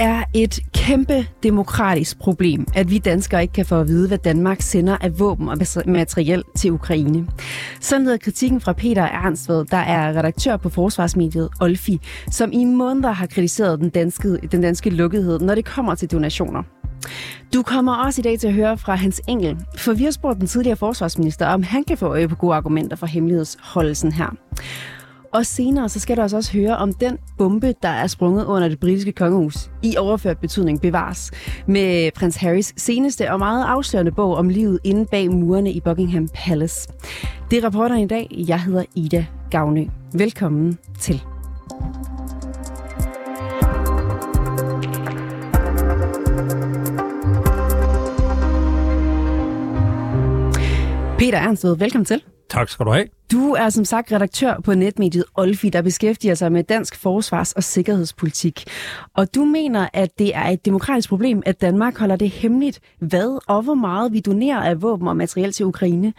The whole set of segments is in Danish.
Er et kæmpe demokratisk problem, at vi danskere ikke kan få at vide, hvad Danmark sender af våben og materiel til Ukraine. Sådan lyder kritikken fra Peter Ernstved, der er redaktør på forsvarsmediet Olfi, som i måneder har kritiseret den danske, den danske lukkethed, når det kommer til donationer. Du kommer også i dag til at høre fra Hans Engel, for vi har spurgt den tidligere forsvarsminister, om han kan få øje på gode argumenter for hemmelighedsholdelsen her. Og senere så skal du altså også høre om den bombe, der er sprunget under det britiske kongehus, i overført betydning bevares, med prins Harrys seneste og meget afslørende bog om livet inde bag murene i Buckingham Palace. Det er rapporteren i dag. Jeg hedder Ida Gavnø. Velkommen til. Peter Ernstved, velkommen til. Tak skal du have. Du er som sagt redaktør på netmediet Olfi, der beskæftiger sig med dansk forsvars- og sikkerhedspolitik. Og du mener, at det er et demokratisk problem, at Danmark holder det hemmeligt, hvad og hvor meget vi donerer af våben og materiel til Ukraine.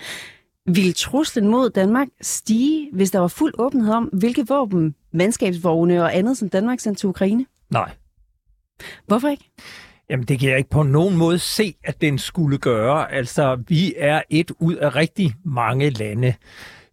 Vil truslen mod Danmark stige, hvis der var fuld åbenhed om, hvilke våben, mandskabsvogne og andet, som Danmark sendte til Ukraine? Nej. Hvorfor ikke? Jamen, det kan jeg ikke på nogen måde se, at den skulle gøre. Altså, vi er et ud af rigtig mange lande,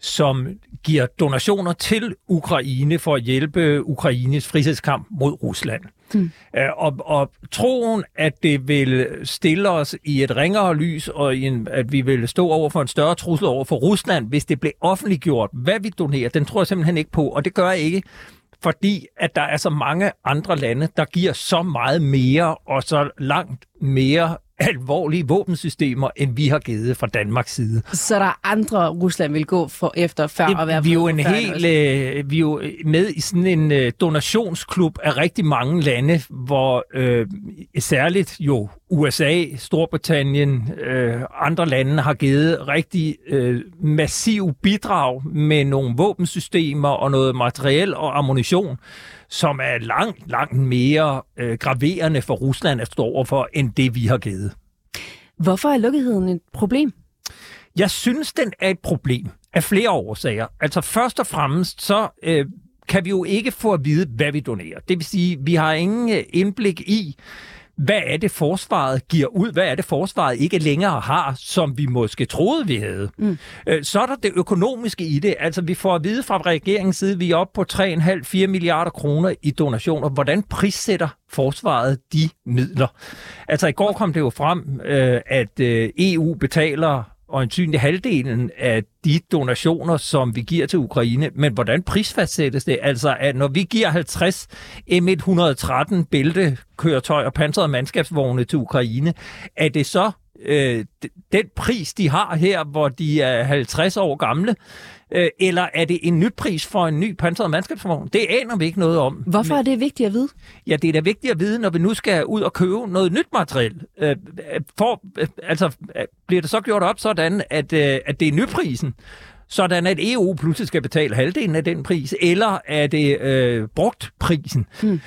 som giver donationer til Ukraine for at hjælpe Ukraines frihedskamp mod Rusland. Hmm. Og, og troen, at det vil stille os i et ringere lys, og i en, at vi vil stå over for en større trussel over for Rusland, hvis det blev offentliggjort, hvad vi donerer, den tror jeg simpelthen ikke på, og det gør jeg ikke, fordi at der er så mange andre lande, der giver så meget mere og så langt mere alvorlige våbensystemer, end vi har givet fra Danmarks side. Så der er andre, Rusland vil gå for efter før det, at være vi er jo en hel, øh, vi er jo med i sådan en øh, donationsklub af rigtig mange lande, hvor øh, særligt jo USA, Storbritannien, øh, andre lande har givet rigtig øh, massiv bidrag med nogle våbensystemer og noget materiel og ammunition, som er langt, langt mere øh, graverende for Rusland at stå overfor, end det vi har givet. Hvorfor er lukketheden et problem? Jeg synes, den er et problem af flere årsager. Altså først og fremmest, så øh, kan vi jo ikke få at vide, hvad vi donerer. Det vil sige, vi har ingen øh, indblik i, hvad er det, forsvaret giver ud? Hvad er det, forsvaret ikke længere har, som vi måske troede, vi havde? Mm. Øh, så er der det økonomiske i det. Altså, vi får at vide fra regeringens side, vi er oppe på 3,5-4 milliarder kroner i donationer. Hvordan prissætter forsvaret de midler? Altså, i går kom det jo frem, øh, at øh, EU betaler og ansynlig halvdelen af de donationer, som vi giver til Ukraine. Men hvordan prisfastsættes det? Altså, at når vi giver 50 M113 bæltekøretøj og pansrede mandskabsvogne til Ukraine, er det så øh, den pris, de har her, hvor de er 50 år gamle, øh, eller er det en ny pris for en ny pansret mandskabsvogn? Det aner vi ikke noget om. Hvorfor Men, er det vigtigt at vide? Ja, det er da vigtigt at vide, når vi nu skal ud og købe noget nyt materiel. Øh, for, øh, altså, bliver det så gjort op sådan, at, øh, at det er nyprisen? sådan at EU pludselig skal betale halvdelen af den pris, eller er det øh, brugt prisen? Hmm.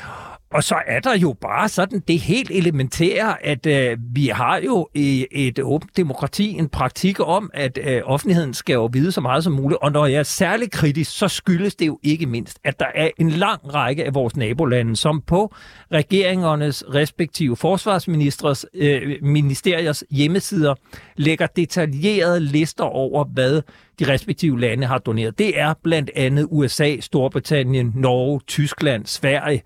Og så er der jo bare sådan det helt elementære, at øh, vi har jo i et åbent demokrati en praktik om, at øh, offentligheden skal jo vide så meget som muligt. Og når jeg er særlig kritisk, så skyldes det jo ikke mindst, at der er en lang række af vores nabolande, som på regeringernes respektive forsvarsministers øh, ministeriers hjemmesider lægger detaljerede lister over, hvad de respektive lande har doneret. Det er blandt andet USA, Storbritannien, Norge, Tyskland, Sverige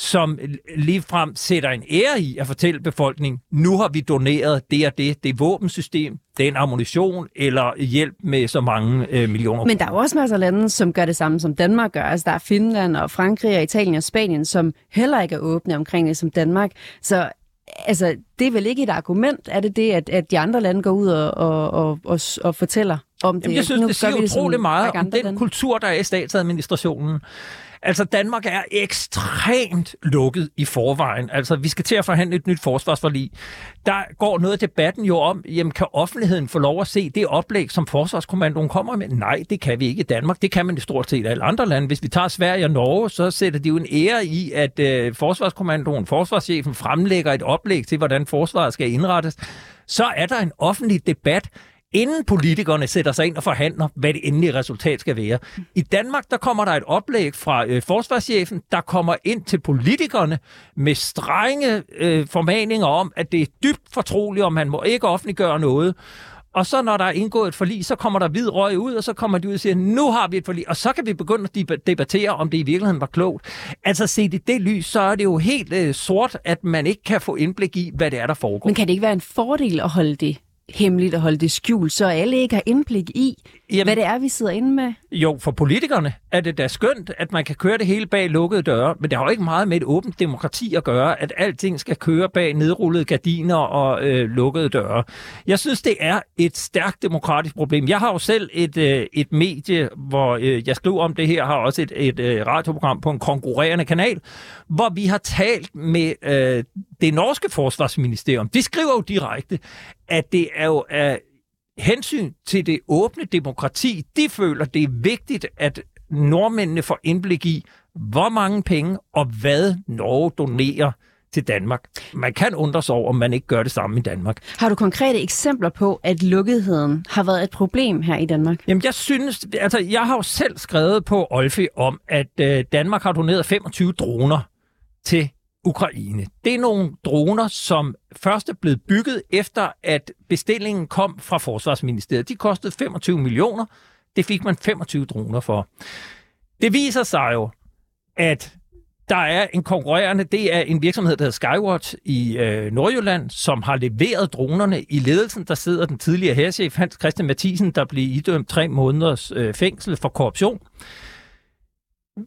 som ligefrem sætter en ære i at fortælle befolkningen, nu har vi doneret det og det, det våbensystem, den ammunition eller hjælp med så mange øh, millioner. Men der er også masser af lande, som gør det samme, som Danmark gør. Altså der er Finland og Frankrig og Italien og Spanien, som heller ikke er åbne omkring det som Danmark. Så altså, det er vel ikke et argument, er det det, at, at de andre lande går ud og, og, og, og, og fortæller om det? Jamen, jeg synes, nu det siger utrolig meget om den lande. kultur, der er i statsadministrationen. Altså, Danmark er ekstremt lukket i forvejen. Altså, vi skal til at forhandle et nyt forsvarsforlig. Der går noget af debatten jo om, jamen, kan offentligheden få lov at se det oplæg, som Forsvarskommandoen kommer med? Nej, det kan vi ikke i Danmark. Det kan man i stort set alle andre lande. Hvis vi tager Sverige og Norge, så sætter de jo en ære i, at øh, Forsvarskommandoen, forsvarschefen, fremlægger et oplæg til, hvordan forsvaret skal indrettes. Så er der en offentlig debat inden politikerne sætter sig ind og forhandler, hvad det endelige resultat skal være. I Danmark, der kommer der et oplæg fra øh, forsvarschefen, der kommer ind til politikerne med strenge øh, formaninger om, at det er dybt fortroligt, og man må ikke offentliggøre noget. Og så når der er indgået et forlig, så kommer der hvid røg ud, og så kommer de ud og siger, nu har vi et forlig, og så kan vi begynde at debattere, om det i virkeligheden var klogt. Altså set i det lys, så er det jo helt øh, sort, at man ikke kan få indblik i, hvad det er, der foregår. Men kan det ikke være en fordel at holde det hemmeligt og holde det skjult, så alle ikke har indblik i, Jamen, hvad det er, vi sidder inde med? Jo, for politikerne er det da skønt, at man kan køre det hele bag lukkede døre, men det har jo ikke meget med et åbent demokrati at gøre, at alting skal køre bag nedrullede gardiner og øh, lukkede døre. Jeg synes, det er et stærkt demokratisk problem. Jeg har jo selv et, øh, et medie, hvor øh, jeg skriver om det her, har også et, et øh, radioprogram på en konkurrerende kanal, hvor vi har talt med øh, det norske forsvarsministerium. De skriver jo direkte, at det er jo af hensyn til det åbne demokrati, de føler, det er vigtigt, at nordmændene får indblik i, hvor mange penge og hvad Norge donerer til Danmark. Man kan undre sig over, om man ikke gør det samme i Danmark. Har du konkrete eksempler på, at lukketheden har været et problem her i Danmark? Jamen, jeg synes, altså, jeg har jo selv skrevet på Olfi om, at øh, Danmark har doneret 25 droner til Ukraine. Det er nogle droner, som først er blevet bygget efter, at bestillingen kom fra Forsvarsministeriet. De kostede 25 millioner. Det fik man 25 droner for. Det viser sig jo, at der er en konkurrerende, det er en virksomhed, der hedder Skywatch i øh, Nordjylland, som har leveret dronerne. I ledelsen, der sidder den tidligere herrchef Hans Christian Mathisen, der blev idømt tre måneders øh, fængsel for korruption.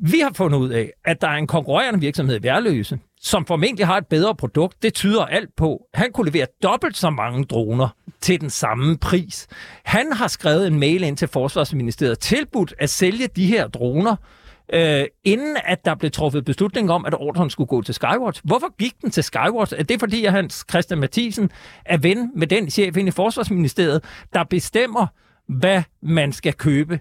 Vi har fundet ud af, at der er en konkurrerende virksomhed i Værløse, som formentlig har et bedre produkt. Det tyder alt på. Han kunne levere dobbelt så mange droner til den samme pris. Han har skrevet en mail ind til Forsvarsministeriet, tilbudt at sælge de her droner, øh, inden at der blev truffet beslutning om, at ordren skulle gå til Skywatch. Hvorfor gik den til Skywatch? Er det fordi, at Hans Christian Mathisen er ven med den chef inde i Forsvarsministeriet, der bestemmer, hvad man skal købe?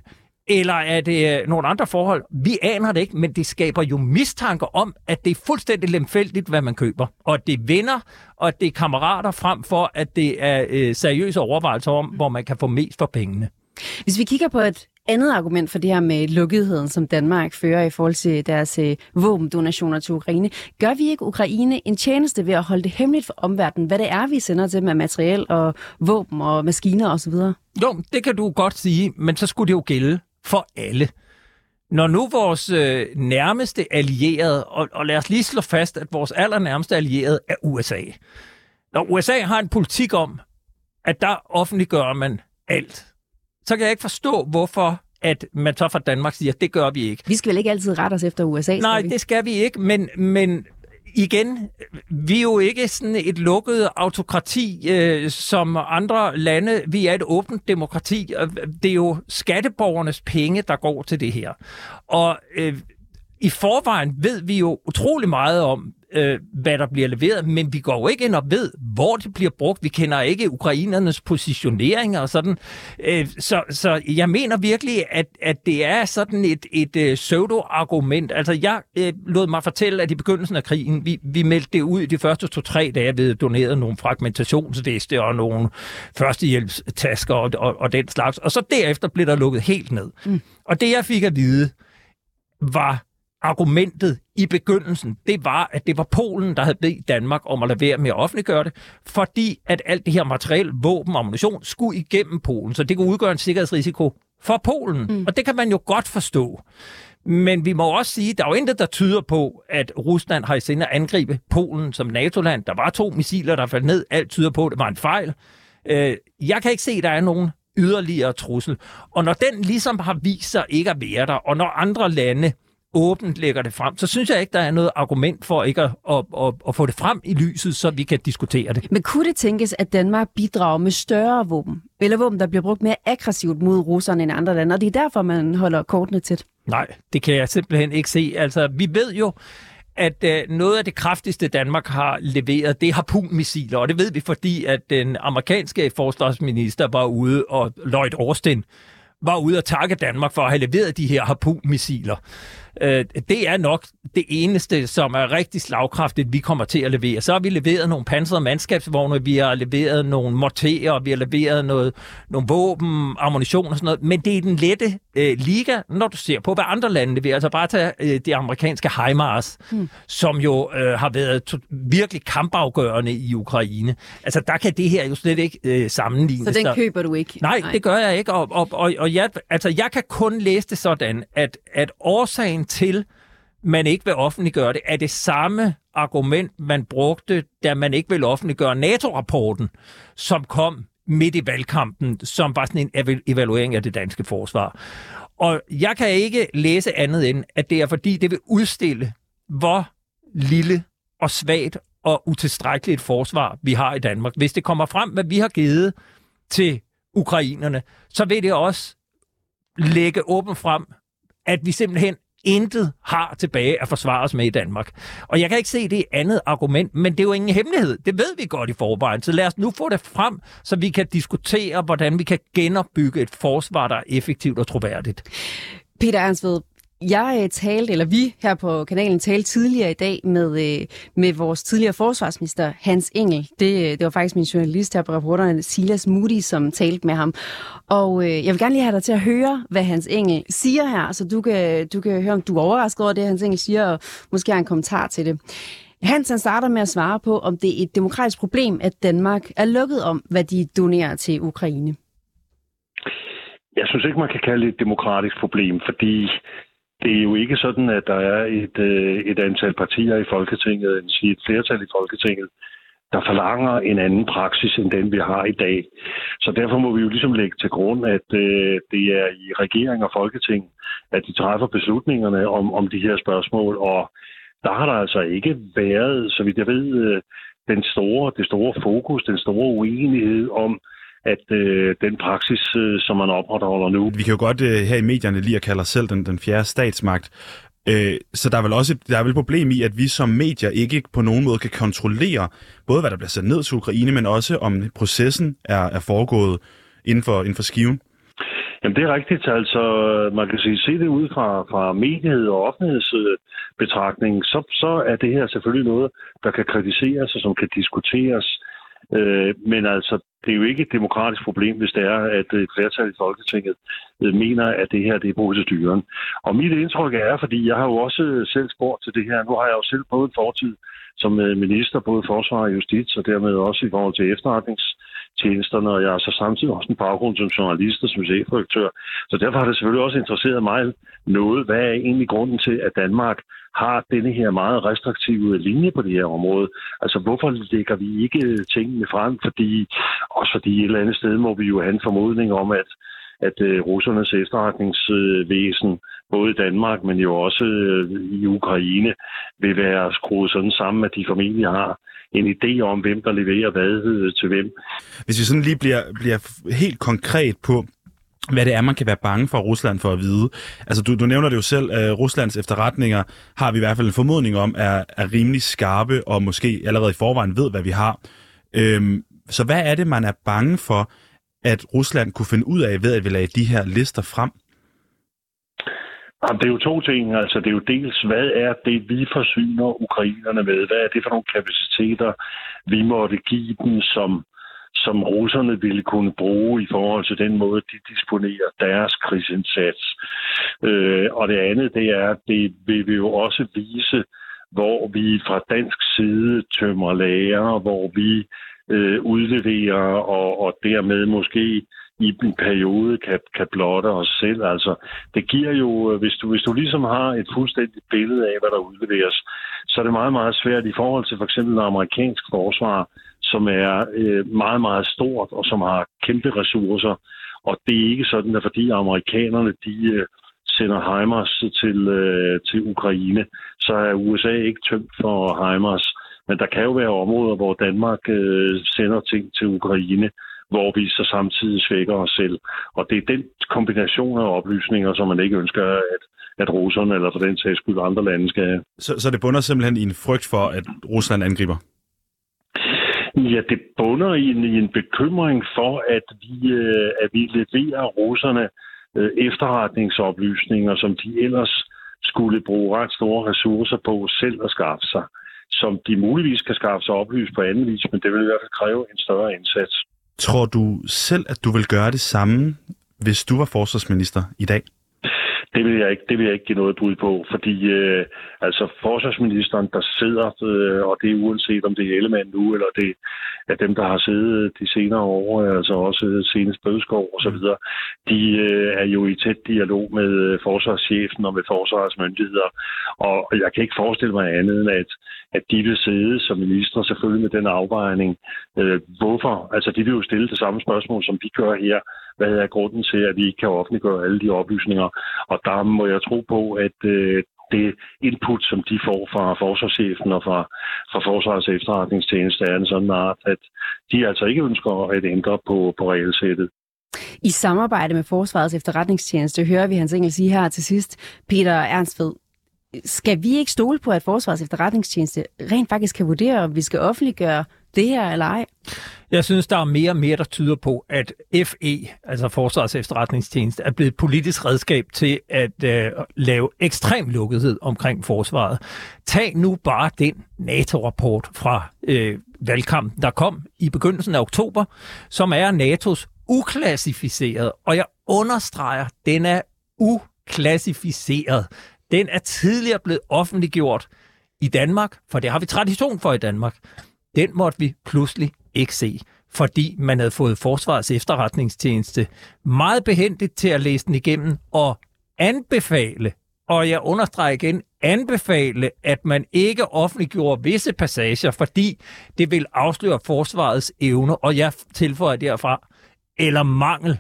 Eller er det øh, nogle andre forhold? Vi aner det ikke, men det skaber jo mistanker om, at det er fuldstændig lemfældigt, hvad man køber. Og det er venner, og det er kammerater frem for, at det er øh, seriøse overvejelser om, hvor man kan få mest for pengene. Hvis vi kigger på et andet argument for det her med lukketheden, som Danmark fører i forhold til deres øh, våbendonationer til Ukraine, gør vi ikke Ukraine en tjeneste ved at holde det hemmeligt for omverdenen, hvad det er, vi sender til med materiel og våben og maskiner osv.? Jo, det kan du godt sige, men så skulle det jo gælde for alle. Når nu vores øh, nærmeste allierede, og, og lad os lige slå fast, at vores allernærmeste allierede er USA. Når USA har en politik om, at der offentliggør man alt, så kan jeg ikke forstå, hvorfor at man så fra Danmark siger, at det gør vi ikke. Vi skal vel ikke altid rette os efter USA? Nej, vi? det skal vi ikke, men, men igen, vi er jo ikke sådan et lukket autokrati øh, som andre lande. Vi er et åbent demokrati, og det er jo skatteborgernes penge, der går til det her. Og øh, i forvejen ved vi jo utrolig meget om, øh, hvad der bliver leveret, men vi går jo ikke ind og ved, hvor det bliver brugt. Vi kender ikke ukrainernes positioneringer og sådan. Øh, så, så jeg mener virkelig, at, at det er sådan et, et uh, pseudo-argument. Altså, jeg øh, lod mig fortælle, at i begyndelsen af krigen, vi, vi meldte det ud i de første to-tre dage, ved doneret nogle fragmentationsveste og nogle førstehjælpstasker og, og, og den slags. Og så derefter blev der lukket helt ned. Mm. Og det, jeg fik at vide, var argumentet i begyndelsen, det var, at det var Polen, der havde bedt Danmark om at lade være med at offentliggøre det, fordi at alt det her materiel, våben og ammunition skulle igennem Polen, så det kunne udgøre en sikkerhedsrisiko for Polen. Mm. Og det kan man jo godt forstå. Men vi må også sige, at der er jo intet, der tyder på, at Rusland har i sinde at angribe Polen som NATO-land. Der var to missiler, der faldt ned. Alt tyder på, at det var en fejl. Øh, jeg kan ikke se, at der er nogen yderligere trussel. Og når den ligesom har vist sig ikke at være der, og når andre lande åbent lægger det frem, så synes jeg ikke, der er noget argument for ikke at, at, at, at få det frem i lyset, så vi kan diskutere det. Men kunne det tænkes, at Danmark bidrager med større våben, eller våben, der bliver brugt mere aggressivt mod russerne end andre lande, og det er derfor, man holder kortene tæt? Nej, det kan jeg simpelthen ikke se. Altså, vi ved jo, at øh, noget af det kraftigste, Danmark har leveret, det er harpunmissiler, og det ved vi, fordi at den amerikanske forsvarsminister var ude, og Lloyd Austin var ude og takke Danmark for at have leveret de her harpunmissiler. Øh, det er nok det eneste, som er rigtig slagkraftigt, vi kommer til at levere. Så har vi leveret nogle pansrede mandskabsvogne, vi har leveret nogle morterer, vi har leveret noget, nogle våben, ammunition og sådan noget. Men det er den lette øh, liga, når du ser på, hvad andre lande leverer. Altså bare tage øh, det amerikanske HIMARS, hmm. som jo øh, har været virkelig kampafgørende i Ukraine. Altså der kan det her jo slet ikke øh, sammenlignes. Så den køber du ikke? Nej, Nej, det gør jeg ikke. Og, og, og, og jeg, altså, jeg kan kun læse det sådan, at, at årsagen til, man ikke vil offentliggøre det, er det samme argument, man brugte, da man ikke vil offentliggøre NATO-rapporten, som kom midt i valgkampen, som var sådan en evaluering af det danske forsvar. Og jeg kan ikke læse andet end, at det er fordi, det vil udstille, hvor lille og svagt og utilstrækkeligt et forsvar, vi har i Danmark. Hvis det kommer frem, hvad vi har givet til ukrainerne, så vil det også lægge åbent frem, at vi simpelthen intet har tilbage at forsvare os med i Danmark. Og jeg kan ikke se det andet argument, men det er jo ingen hemmelighed. Det ved vi godt i forvejen. Så lad os nu få det frem, så vi kan diskutere, hvordan vi kan genopbygge et forsvar, der er effektivt og troværdigt. Peter Ernstved, jeg øh, talte, eller vi her på kanalen talte tidligere i dag med, øh, med vores tidligere forsvarsminister Hans Engel. Det, øh, det var faktisk min journalist her på reporterne, Silas Moody, som talte med ham. Og øh, jeg vil gerne lige have dig til at høre, hvad Hans Engel siger her, så du kan, du kan høre, om du er overrasket over det, Hans Engel siger, og måske har en kommentar til det. Hans han starter med at svare på, om det er et demokratisk problem, at Danmark er lukket om, hvad de donerer til Ukraine. Jeg synes ikke, man kan kalde det et demokratisk problem, fordi det er jo ikke sådan, at der er et, øh, et antal partier i Folketinget, end sige et flertal i Folketinget, der forlanger en anden praksis end den, vi har i dag. Så derfor må vi jo ligesom lægge til grund, at øh, det er i regering og folketing, at de træffer beslutningerne om, om de her spørgsmål, og der har der altså ikke været, så vidt jeg ved, øh, den store, det store fokus, den store uenighed om, at øh, den praksis, øh, som man opretholder nu... Vi kan jo godt øh, her i medierne lige at kalde os selv den, den fjerde statsmagt. Øh, så der er vel også der er vel et problem i, at vi som medier ikke på nogen måde kan kontrollere både, hvad der bliver sat ned til Ukraine, men også om processen er, er foregået inden for, inden for skiven. Jamen det er rigtigt. Altså, man kan sige, se det ud fra, fra mediet og offentlighedsbetragtning, så, så er det her selvfølgelig noget, der kan kritiseres og som kan diskuteres. Øh, men altså, det er jo ikke et demokratisk problem, hvis det er, at et flertal i Folketinget øh, mener, at det her det er proceduren. Og mit indtryk er, fordi jeg har jo også selv spurgt til det her, nu har jeg jo selv både en fortid som øh, minister, både forsvar og justits, og dermed også i forhold til tjenesterne, og jeg har så samtidig også en baggrund som journalist og som chefredaktør. Så derfor har det selvfølgelig også interesseret mig noget, hvad er egentlig grunden til, at Danmark har denne her meget restriktive linje på det her område. Altså, hvorfor lægger vi ikke tingene frem? Fordi, også fordi et eller andet sted må vi jo have en formodning om, at at øh, russernes efterretningsvæsen, både i Danmark, men jo også øh, i Ukraine, vil være skruet sådan sammen, at de formentlig har en idé om, hvem der leverer hvad øh, til hvem. Hvis vi sådan lige bliver, bliver helt konkret på, hvad det er, man kan være bange for Rusland for at vide. Altså, du, du nævner det jo selv, at Ruslands efterretninger har vi i hvert fald en formodning om, er, er rimelig skarpe og måske allerede i forvejen ved, hvad vi har. Øhm, så hvad er det, man er bange for, at Rusland kunne finde ud af ved at vi lagde de her lister frem? Jamen, det er jo to ting. Altså, det er jo dels, hvad er det, vi forsyner ukrainerne med? Hvad er det for nogle kapaciteter, vi måtte give dem, som som russerne ville kunne bruge i forhold til den måde, de disponerer deres krigsindsats. Øh, og det andet, det er, det vil vi jo også vise, hvor vi fra dansk side tømmer lager, hvor vi øh, udleverer og, og dermed måske i en periode kan, kan blotte os selv. Altså, det giver jo, øh, hvis du, hvis du ligesom har et fuldstændigt billede af, hvad der udleveres, så er det meget, meget svært i forhold til for eksempel det amerikanske forsvar, som er øh, meget, meget stort og som har kæmpe ressourcer. Og det er ikke sådan, at fordi amerikanerne de øh, sender HIMARS til, øh, til Ukraine, så er USA ikke tømt for HIMARS. Men der kan jo være områder, hvor Danmark øh, sender ting til Ukraine, hvor vi så samtidig svækker os selv. Og det er den kombination af oplysninger, som man ikke ønsker, at, at russerne eller for den sags skyld andre lande skal have. Så, så det bunder simpelthen i en frygt for, at Rusland angriber? Ja, det bunder i en, i en bekymring for, at vi, øh, at vi leverer russerne øh, efterretningsoplysninger, som de ellers skulle bruge ret store ressourcer på selv at skaffe sig, som de muligvis kan skaffe sig oplyst på anden vis, men det vil i hvert fald kræve en større indsats. Tror du selv, at du vil gøre det samme, hvis du var forsvarsminister i dag? Det vil jeg ikke, det vil jeg ikke give noget bud på, fordi øh, altså forsvarsministeren, der sidder, øh, og det er uanset om det er Ellemann nu, eller det er dem, der har siddet de senere år, altså også senest Bødskov og så videre, de øh, er jo i tæt dialog med øh, forsvarschefen og med forsvarsmyndigheder, og jeg kan ikke forestille mig andet end, at, at de vil sidde som minister selvfølgelig med den afvejning. Øh, hvorfor? Altså de vil jo stille det samme spørgsmål, som vi gør her hvad er grunden til, at vi ikke kan offentliggøre alle de oplysninger. Og der må jeg tro på, at øh, det input, som de får fra forsvarschefen og fra, fra Forsvarets efterretningstjeneste, er en sådan art, at de altså ikke ønsker at ændre på, på regelsættet. I samarbejde med Forsvarets efterretningstjeneste hører vi Hans Engel sige her til sidst, Peter Ernstved, skal vi ikke stole på, at Forsvarets efterretningstjeneste rent faktisk kan vurdere, om vi skal offentliggøre det her eller ej? Jeg synes, der er mere og mere, der tyder på, at FE, altså Forsvarets efterretningstjeneste, er blevet et politisk redskab til at øh, lave ekstrem lukkethed omkring forsvaret. Tag nu bare den NATO-rapport fra øh, valgkampen, der kom i begyndelsen af oktober, som er NATO's uklassificeret, og jeg understreger, den er uklassificeret. Den er tidligere blevet offentliggjort i Danmark, for det har vi tradition for i Danmark. Den måtte vi pludselig ikke se, fordi man havde fået Forsvarets efterretningstjeneste meget behendigt til at læse den igennem og anbefale, og jeg understreger igen, anbefale, at man ikke offentliggjorde visse passager, fordi det vil afsløre forsvarets evne, og jeg tilføjer derfra, eller mangel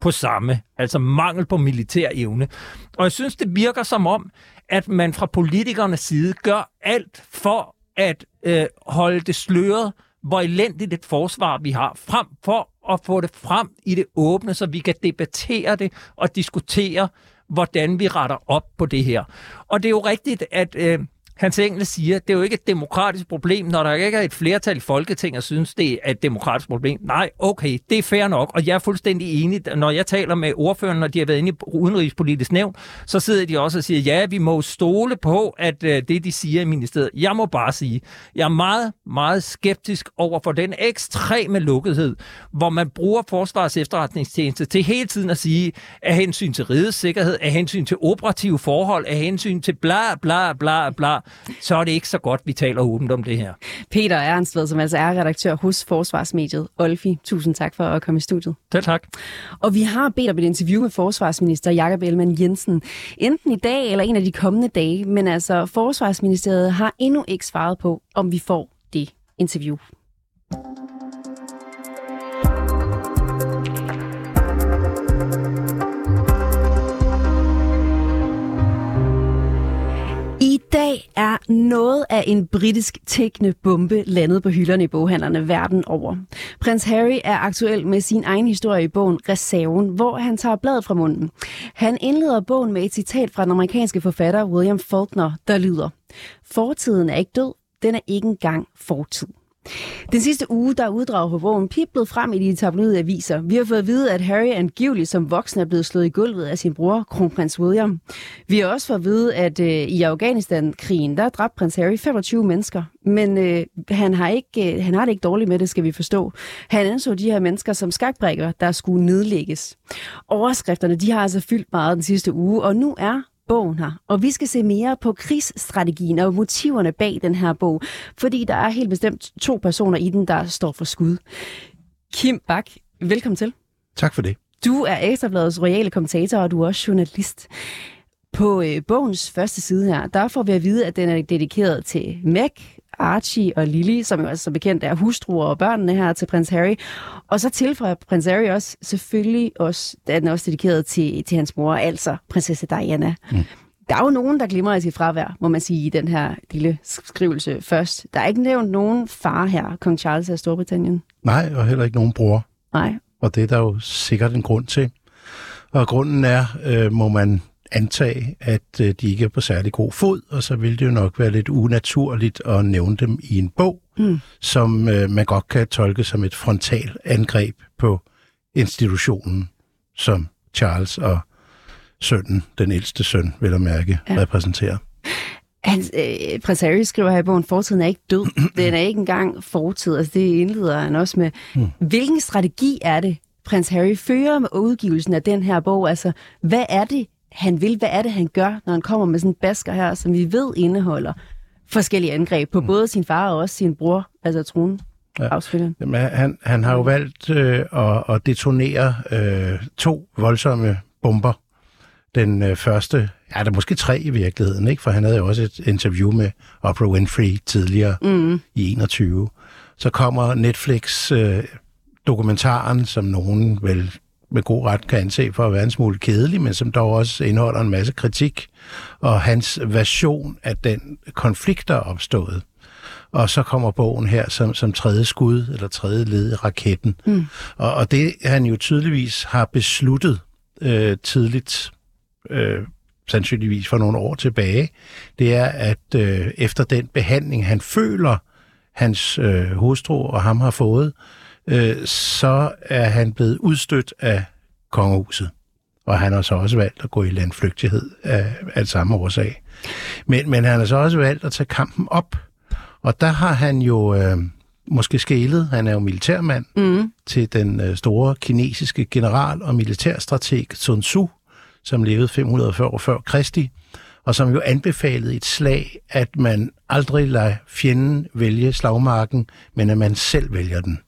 på samme, altså mangel på militær evne. Og jeg synes, det virker som om, at man fra politikernes side gør alt for at øh, holde det sløret, hvor elendigt et forsvar vi har, frem for at få det frem i det åbne, så vi kan debattere det og diskutere, hvordan vi retter op på det her. Og det er jo rigtigt, at øh, Hans Engel siger, det er jo ikke et demokratisk problem, når der ikke er et flertal i Folketinget, og synes, det er et demokratisk problem. Nej, okay, det er fair nok, og jeg er fuldstændig enig. Når jeg taler med ordførerne, når de har været inde i udenrigspolitisk nævn, så sidder de også og siger, ja, vi må stole på, at øh, det, de siger i ministeriet. Jeg må bare sige, jeg er meget, meget skeptisk over for den ekstreme lukkethed, hvor man bruger Forsvarets efterretningstjeneste til hele tiden at sige, af hensyn til rigets sikkerhed, af hensyn til operative forhold, af hensyn til bla, bla, bla, bla, så er det ikke så godt, vi taler åbent om det her. Peter Ernstved, som altså er redaktør hos Forsvarsmediet Olfi. Tusind tak for at komme i studiet. Selv tak. Og vi har bedt om et interview med forsvarsminister Jakob Ellemann Jensen. Enten i dag eller en af de kommende dage. Men altså, Forsvarsministeriet har endnu ikke svaret på, om vi får det interview. Noget af en britisk tækkende bombe landet på hylderne i boghandlerne verden over. Prins Harry er aktuel med sin egen historie i bogen Reserven, hvor han tager bladet fra munden. Han indleder bogen med et citat fra den amerikanske forfatter William Faulkner, der lyder Fortiden er ikke død, den er ikke engang fortid. Den sidste uge, der er uddrag på frem i de tabloide aviser. Vi har fået at vide, at Harry angiveligt som voksen er blevet slået i gulvet af sin bror, kronprins William. Vi har også fået at vide, at øh, i Afghanistan-krigen, der dræbte prins Harry 25 mennesker. Men øh, han, har ikke, øh, han har det ikke dårligt med det, skal vi forstå. Han anså de her mennesker som skakbrækker, der skulle nedlægges. Overskrifterne, de har altså fyldt meget den sidste uge, og nu er bogen her. Og vi skal se mere på krigsstrategien og motiverne bag den her bog, fordi der er helt bestemt to personer i den, der står for skud. Kim Bak, velkommen til. Tak for det. Du er Ekstrabladets royale kommentator, og du er også journalist. På øh, bogens første side her, der får vi at vide, at den er dedikeret til Meg, Archie og Lily, som jo altså som bekendt er hustruer og børnene her til prins Harry. Og så tilføjer prins Harry også selvfølgelig også, den er også dedikeret til, til hans mor, altså prinsesse Diana. Mm. Der er jo nogen, der glimrer i sit fravær, må man sige, i den her lille skrivelse først. Der er ikke nævnt nogen far her, kong Charles af Storbritannien. Nej, og heller ikke nogen bror. Nej. Og det er der jo sikkert en grund til. Og grunden er, øh, må man antage, at øh, de ikke er på særlig god fod, og så vil det jo nok være lidt unaturligt at nævne dem i en bog, mm. som øh, man godt kan tolke som et frontal angreb på institutionen, som Charles og sønnen, den ældste søn, vil jeg mærke, ja. repræsenterer. Han, øh, prins Harry skriver her i bogen, fortiden er ikke død. Den er ikke engang fortid. Altså, det indleder han også med. Hmm. Hvilken strategi er det, prins Harry fører med udgivelsen af den her bog? Altså, hvad er det, han vil? Hvad er det, han gør, når han kommer med sådan en basker her, som vi ved indeholder forskellige angreb på hmm. både sin far og også sin bror, altså tronen? Ja. Jamen, han, han har jo valgt øh, at, at detonere øh, to voldsomme bomber. Den øh, første, ja, der er måske tre i virkeligheden, ikke? for han havde jo også et interview med Oprah Winfrey tidligere mm. i 21. Så kommer Netflix øh, dokumentaren, som nogen vel med god ret kan anse for at være en smule kedelig, men som dog også indeholder en masse kritik, og hans version af den konflikt, der er opstået. Og så kommer bogen her som, som tredje skud, eller tredje led i raketten. Mm. Og, og det han jo tydeligvis har besluttet øh, tidligt, øh, sandsynligvis for nogle år tilbage, det er, at øh, efter den behandling, han føler, hans øh, hustru og ham har fået, øh, så er han blevet udstødt af kongehuset. Og han har så også valgt at gå i landflygtighed af, af samme årsag. Men, men han har så også valgt at tage kampen op. Og der har han jo øh, måske skælet, han er jo militærmand, mm. til den øh, store kinesiske general og militærstrateg Sun Tzu, som levede 540 år før Kristi, og som jo anbefalede et slag, at man aldrig lader fjenden vælge slagmarken, men at man selv vælger den.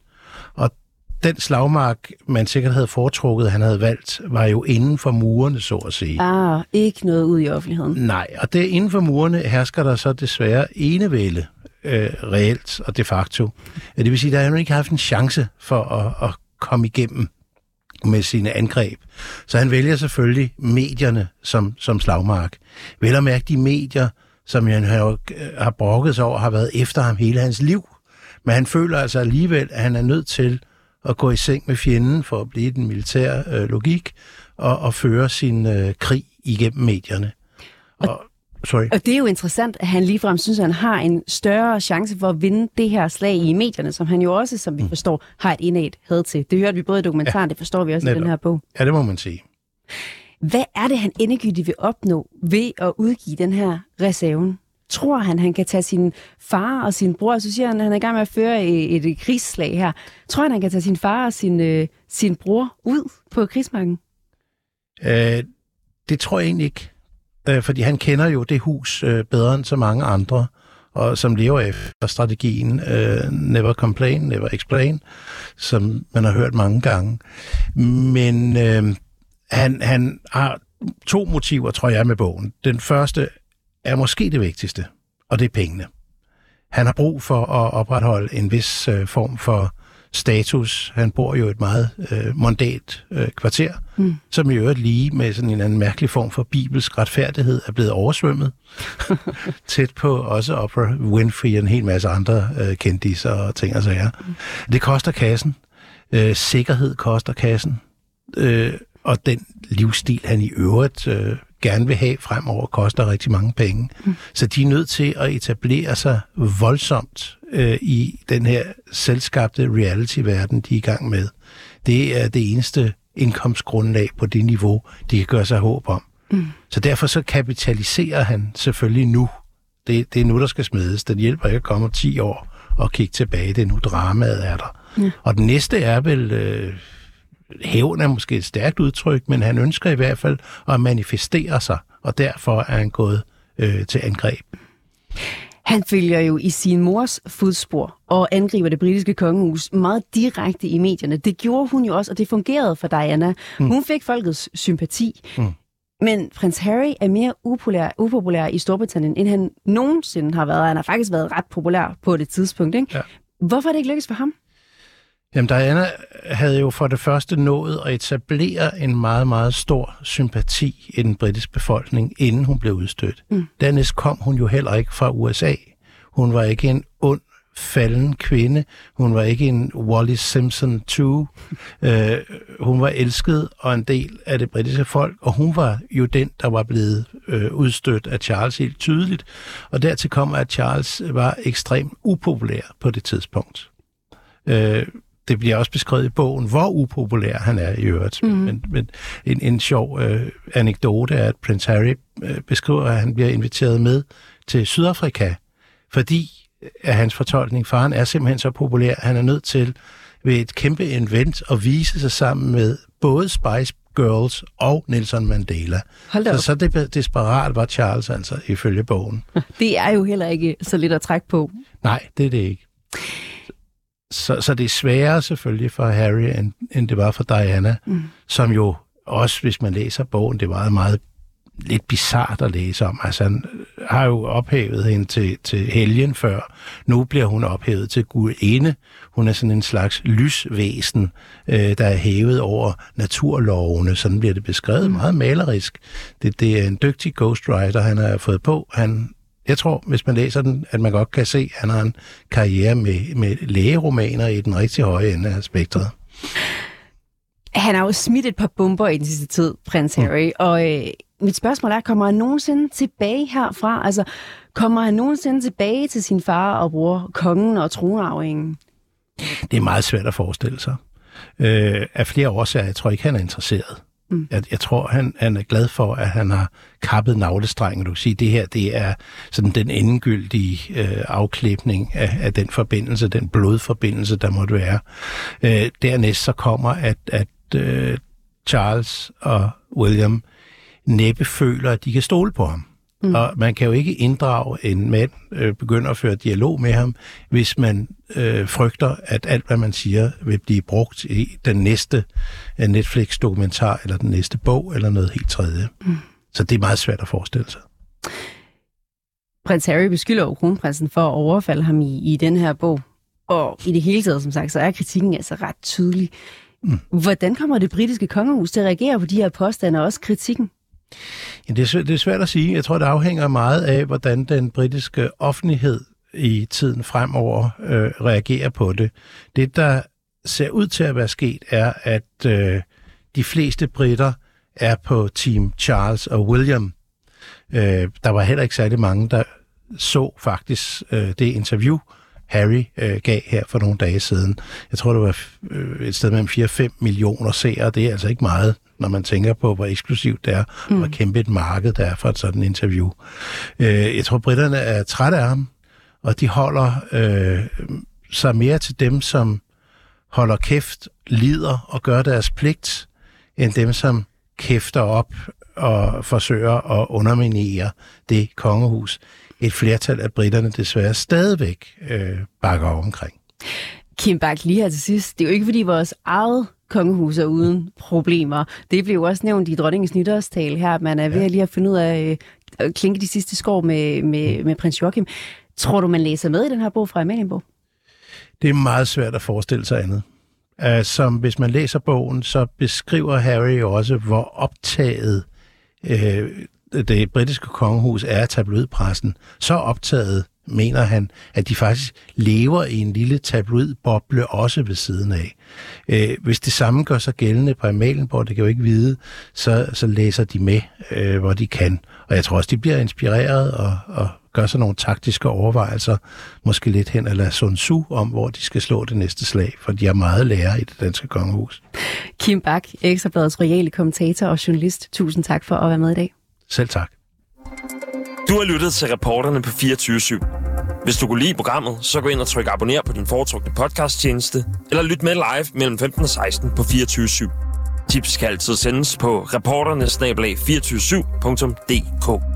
Den slagmark, man sikkert havde foretrukket, han havde valgt, var jo inden for murene, så at sige. Ah, ikke noget ud i offentligheden. Nej, og det inden for murene hersker der så desværre enevælde øh, reelt og de facto. Det vil sige, at der har ikke haft en chance for at, at komme igennem med sine angreb. Så han vælger selvfølgelig medierne som, som slagmark. Vel at mærke de medier, som han har, har brokket sig over, har været efter ham hele hans liv. Men han føler altså alligevel, at han er nødt til at gå i seng med fjenden for at blive den militære øh, logik og, og føre sin øh, krig igennem medierne. Og, Sorry. Og det er jo interessant, at han ligefrem synes, at han har en større chance for at vinde det her slag i medierne, som han jo også, som vi mm. forstår, har et indad had til. Det hørte vi både i dokumentaren, ja, det forstår vi også netop. i den her bog. Ja, det må man sige. Hvad er det, han endegyldigt vil opnå ved at udgive den her reserven? Tror han, han kan tage sin far og sin bror, så siger han, at han er i gang med at føre et, et krigsslag her. Tror han, han kan tage sin far og sin, øh, sin bror ud på krigsmarken? Øh, det tror jeg egentlig ikke øh, fordi han kender jo det hus øh, bedre end så mange andre, og som lever efter strategien øh, Never Complain, Never Explain, som man har hørt mange gange. Men øh, han, han har to motiver, tror jeg, med bogen. Den første er måske det vigtigste, og det er pengene. Han har brug for at opretholde en vis øh, form for status. Han bor jo i et meget øh, mondat øh, kvarter, mm. som i øvrigt lige med sådan en anden mærkelig form for bibelsk retfærdighed er blevet oversvømmet. Tæt på også Oprah Winfrey og en hel masse andre øh, kendiser og ting og sager. Mm. Det koster kassen. Øh, sikkerhed koster kassen. Øh, og den livsstil, han i øvrigt øh, gerne vil have fremover, koster rigtig mange penge. Mm. Så de er nødt til at etablere sig voldsomt øh, i den her selvskabte reality-verden, de er i gang med. Det er det eneste indkomstgrundlag på det niveau, de kan gøre sig håb om. Mm. Så derfor så kapitaliserer han selvfølgelig nu. Det, det er nu, der skal smedes. Den hjælper ikke at komme om 10 år og kigge tilbage. Det er nu, dramaet er der. Mm. Og den næste er vel... Øh, hævn er måske et stærkt udtryk, men han ønsker i hvert fald at manifestere sig, og derfor er han gået øh, til angreb. Han følger jo i sin mors fodspor og angriber det britiske kongehus meget direkte i medierne. Det gjorde hun jo også, og det fungerede for Diana. Mm. Hun fik folkets sympati. Mm. Men prins Harry er mere upopulær, upopulær i Storbritannien, end han nogensinde har været. Han har faktisk været ret populær på det tidspunkt. Ikke? Ja. Hvorfor er det ikke lykkedes for ham? Jamen, Diana havde jo for det første nået at etablere en meget, meget stor sympati i den britiske befolkning, inden hun blev udstødt. Mm. Dernæst kom hun jo heller ikke fra USA. Hun var ikke en ond, falden kvinde. Hun var ikke en Wallis Simpson 2. øh, hun var elsket og en del af det britiske folk, og hun var jo den, der var blevet øh, udstødt af Charles helt tydeligt. Og dertil kom, at Charles var ekstremt upopulær på det tidspunkt. Øh, det bliver også beskrevet i bogen, hvor upopulær han er i øvrigt. Mm. Men, men en, en sjov øh, anekdote er, at Prince Harry øh, beskriver, at han bliver inviteret med til Sydafrika, fordi af hans fortolkning, faren er simpelthen så populær, han er nødt til ved et kæmpe event at vise sig sammen med både Spice Girls og Nelson Mandela. Så, så det, desperat var Charles altså, ifølge bogen. Det er jo heller ikke så lidt at trække på. Nej, det er det ikke. Så, så det er sværere selvfølgelig for Harry, end, end det var for Diana, mm. som jo også, hvis man læser bogen, det var meget lidt bizart at læse om. Altså, han har jo ophævet hende til, til helgen før. Nu bliver hun ophævet til gudinde. Hun er sådan en slags lysvæsen, øh, der er hævet over naturlovene. Sådan bliver det beskrevet mm. meget malerisk. Det, det er en dygtig ghostwriter, han har fået på. Han, jeg tror, hvis man læser den, at man godt kan se, at han har en karriere med, med lægeromaner i den rigtig høje ende af spektret. Han har jo smidt et par bomber i den sidste tid, prins Harry, og øh, mit spørgsmål er, kommer han nogensinde tilbage herfra? Altså, kommer han nogensinde tilbage til sin far og bror, kongen og tronarvingen? Det er meget svært at forestille sig. Øh, af flere årsager, jeg tror ikke, han er interesseret. Mm. Jeg, jeg tror, han, han er glad for, at han har kappet navlestrengen. Du kan sige, det her det er sådan den endegyldige øh, afklipning af, af den forbindelse, den blodforbindelse, der måtte være. Øh, dernæst så kommer, at, at øh, Charles og William næppe føler, at de kan stole på ham. Mm. Og man kan jo ikke inddrage en mand, øh, begynde at føre dialog med ham, hvis man øh, frygter, at alt, hvad man siger, vil blive brugt i den næste øh, Netflix-dokumentar, eller den næste bog, eller noget helt tredje. Mm. Så det er meget svært at forestille sig. Prins Harry beskylder jo kronprinsen for at overfalde ham i, i den her bog. Og i det hele taget, som sagt, så er kritikken altså ret tydelig. Mm. Hvordan kommer det britiske kongehus til at reagere på de her påstande og også kritikken? Ja, det, er, svæ- det er svært at sige. Jeg tror, det afhænger meget af, hvordan den britiske offentlighed i tiden fremover øh, reagerer på det. Det, der ser ud til at være sket, er, at øh, de fleste britter er på Team Charles og William. Øh, der var heller ikke særlig mange, der så faktisk øh, det interview, Harry øh, gav her for nogle dage siden. Jeg tror, det var øh, et sted mellem 4-5 millioner seere. Det er altså ikke meget, når man tænker på, hvor eksklusivt det er, mm. og hvor kæmpe et marked der er for et sådan interview. Øh, jeg tror, britterne er trætte af ham, og de holder øh, sig mere til dem, som holder kæft, lider og gør deres pligt, end dem, som kæfter op og forsøger at underminere det kongehus. Et flertal af britterne desværre stadigvæk øh, bakker omkring. Kim Bak, lige her til sidst. Det er jo ikke, fordi vores eget kongehus er uden problemer. Det blev jo også nævnt i dronningens nytårstale her, at man er ved at lige at finde ud af øh, at klinke de sidste skår med, med, med prins Joachim. Tror du, man læser med i den her bog fra Amalienborg? Det er meget svært at forestille sig andet. Uh, som hvis man læser bogen, så beskriver Harry også, hvor optaget uh, det britiske kongehus er af tabloidpressen. Så optaget mener han, at de faktisk lever i en lille tabloidboble også ved siden af. Øh, hvis det samme gør sig gældende på Amalienborg, det kan jo ikke vide, så, så læser de med, øh, hvor de kan. Og jeg tror også, de bliver inspireret og, og gør sig nogle taktiske overvejelser, måske lidt hen eller Sun Tzu, om hvor de skal slå det næste slag, for de har meget lære i det danske kongehus. Kim Bak, Ekstrabladets royale kommentator og journalist. Tusind tak for at være med i dag. Selv tak. Du har lyttet til reporterne på 24 /7. Hvis du kunne lide programmet, så gå ind og tryk abonner på din foretrukne podcasttjeneste, eller lyt med live mellem 15 og 16 på 24 /7. Tips kan altid sendes på reporternesnablag247.dk.